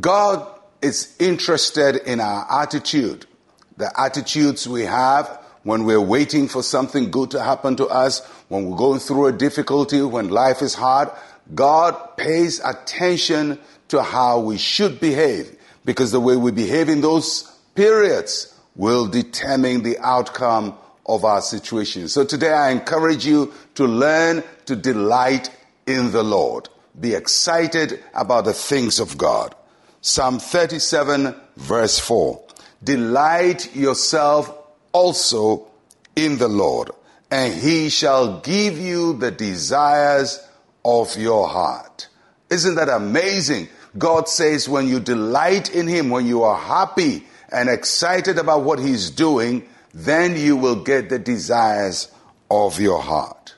God is interested in our attitude, the attitudes we have when we're waiting for something good to happen to us, when we're going through a difficulty, when life is hard. God pays attention to how we should behave because the way we behave in those periods will determine the outcome of our situation. So today I encourage you to learn to delight in the Lord. Be excited about the things of God. Psalm 37 verse 4. Delight yourself also in the Lord, and he shall give you the desires of your heart. Isn't that amazing? God says when you delight in him, when you are happy and excited about what he's doing, then you will get the desires of your heart.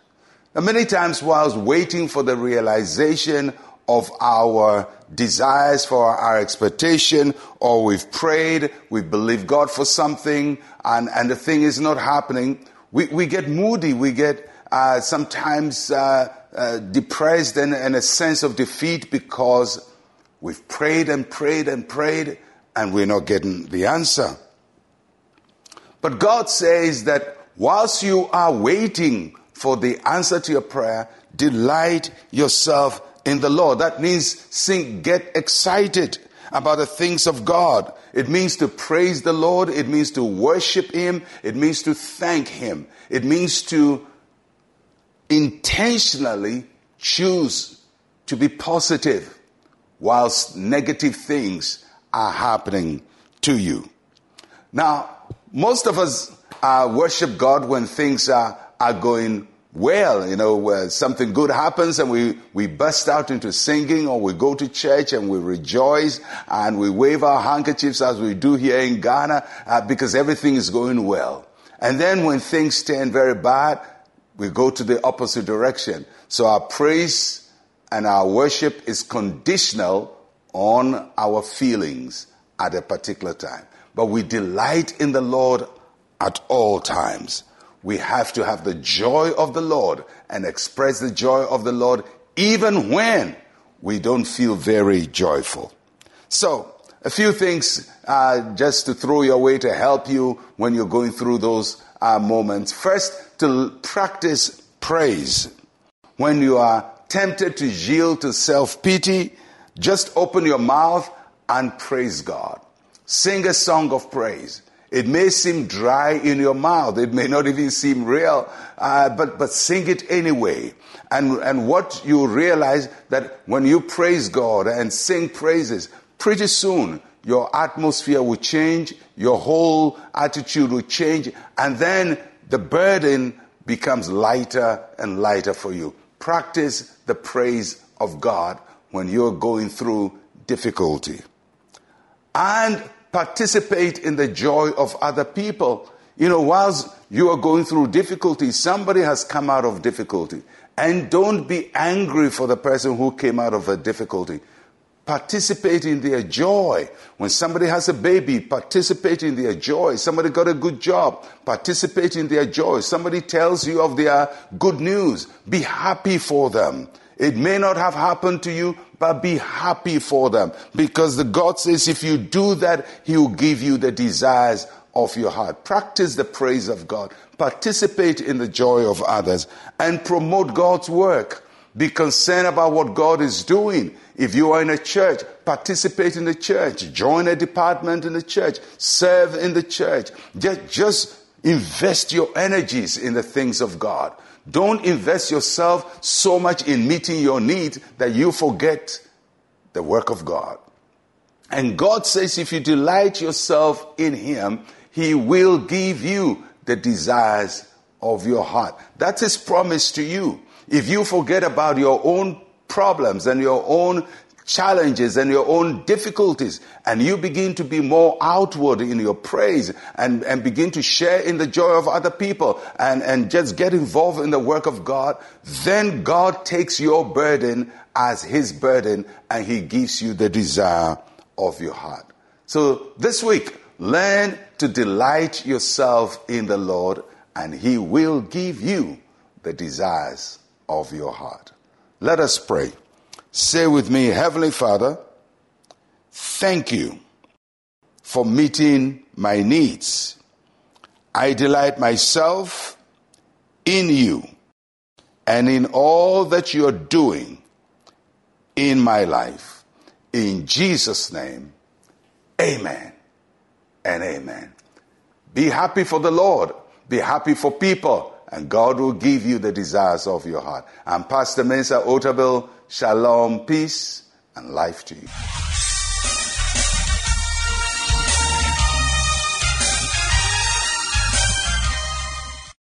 Now, many times whilst waiting for the realization of our desires for our expectation, or we've prayed, we've believed God for something, and, and the thing is not happening, we, we get moody, we get uh, sometimes uh, uh, depressed and, and a sense of defeat because we've prayed and prayed and prayed and we're not getting the answer. But God says that whilst you are waiting for the answer to your prayer, delight yourself in the Lord. That means sing, get excited about the things of God. It means to praise the Lord. It means to worship Him. It means to thank Him. It means to intentionally choose to be positive whilst negative things are happening to you. Now, most of us uh, worship God when things are, are going well, you know, where something good happens and we, we burst out into singing or we go to church and we rejoice and we wave our handkerchiefs as we do here in Ghana uh, because everything is going well. And then when things turn very bad, we go to the opposite direction. So our praise and our worship is conditional on our feelings at a particular time. But we delight in the Lord at all times. We have to have the joy of the Lord and express the joy of the Lord even when we don't feel very joyful. So, a few things uh, just to throw your way to help you when you're going through those uh, moments. First, to practice praise. When you are tempted to yield to self pity, just open your mouth and praise God. Sing a song of praise. It may seem dry in your mouth. It may not even seem real, uh, but, but sing it anyway. And, and what you realize that when you praise God and sing praises, pretty soon your atmosphere will change, your whole attitude will change, and then the burden becomes lighter and lighter for you. Practice the praise of God when you're going through difficulty. And participate in the joy of other people. You know, whilst you are going through difficulty, somebody has come out of difficulty. And don't be angry for the person who came out of a difficulty. Participate in their joy. When somebody has a baby, participate in their joy. Somebody got a good job, participate in their joy. Somebody tells you of their good news, be happy for them. It may not have happened to you, but be happy for them. Because the God says if you do that, He will give you the desires of your heart. Practice the praise of God. Participate in the joy of others and promote God's work. Be concerned about what God is doing. If you are in a church, participate in the church. Join a department in the church. Serve in the church. Just, just invest your energies in the things of God. Don't invest yourself so much in meeting your needs that you forget the work of God. And God says if you delight yourself in Him, He will give you the desires of your heart. That's His promise to you. If you forget about your own problems and your own challenges and your own difficulties and you begin to be more outward in your praise and, and begin to share in the joy of other people and, and just get involved in the work of God, then God takes your burden as his burden and he gives you the desire of your heart. So this week, learn to delight yourself in the Lord and he will give you the desires of your heart. Let us pray. Say with me, Heavenly Father, thank you for meeting my needs. I delight myself in you and in all that you're doing in my life. In Jesus' name, amen and amen. Be happy for the Lord. Be happy for people and God will give you the desires of your heart. I'm Pastor Mensa Otabil. Shalom, peace, and life to you.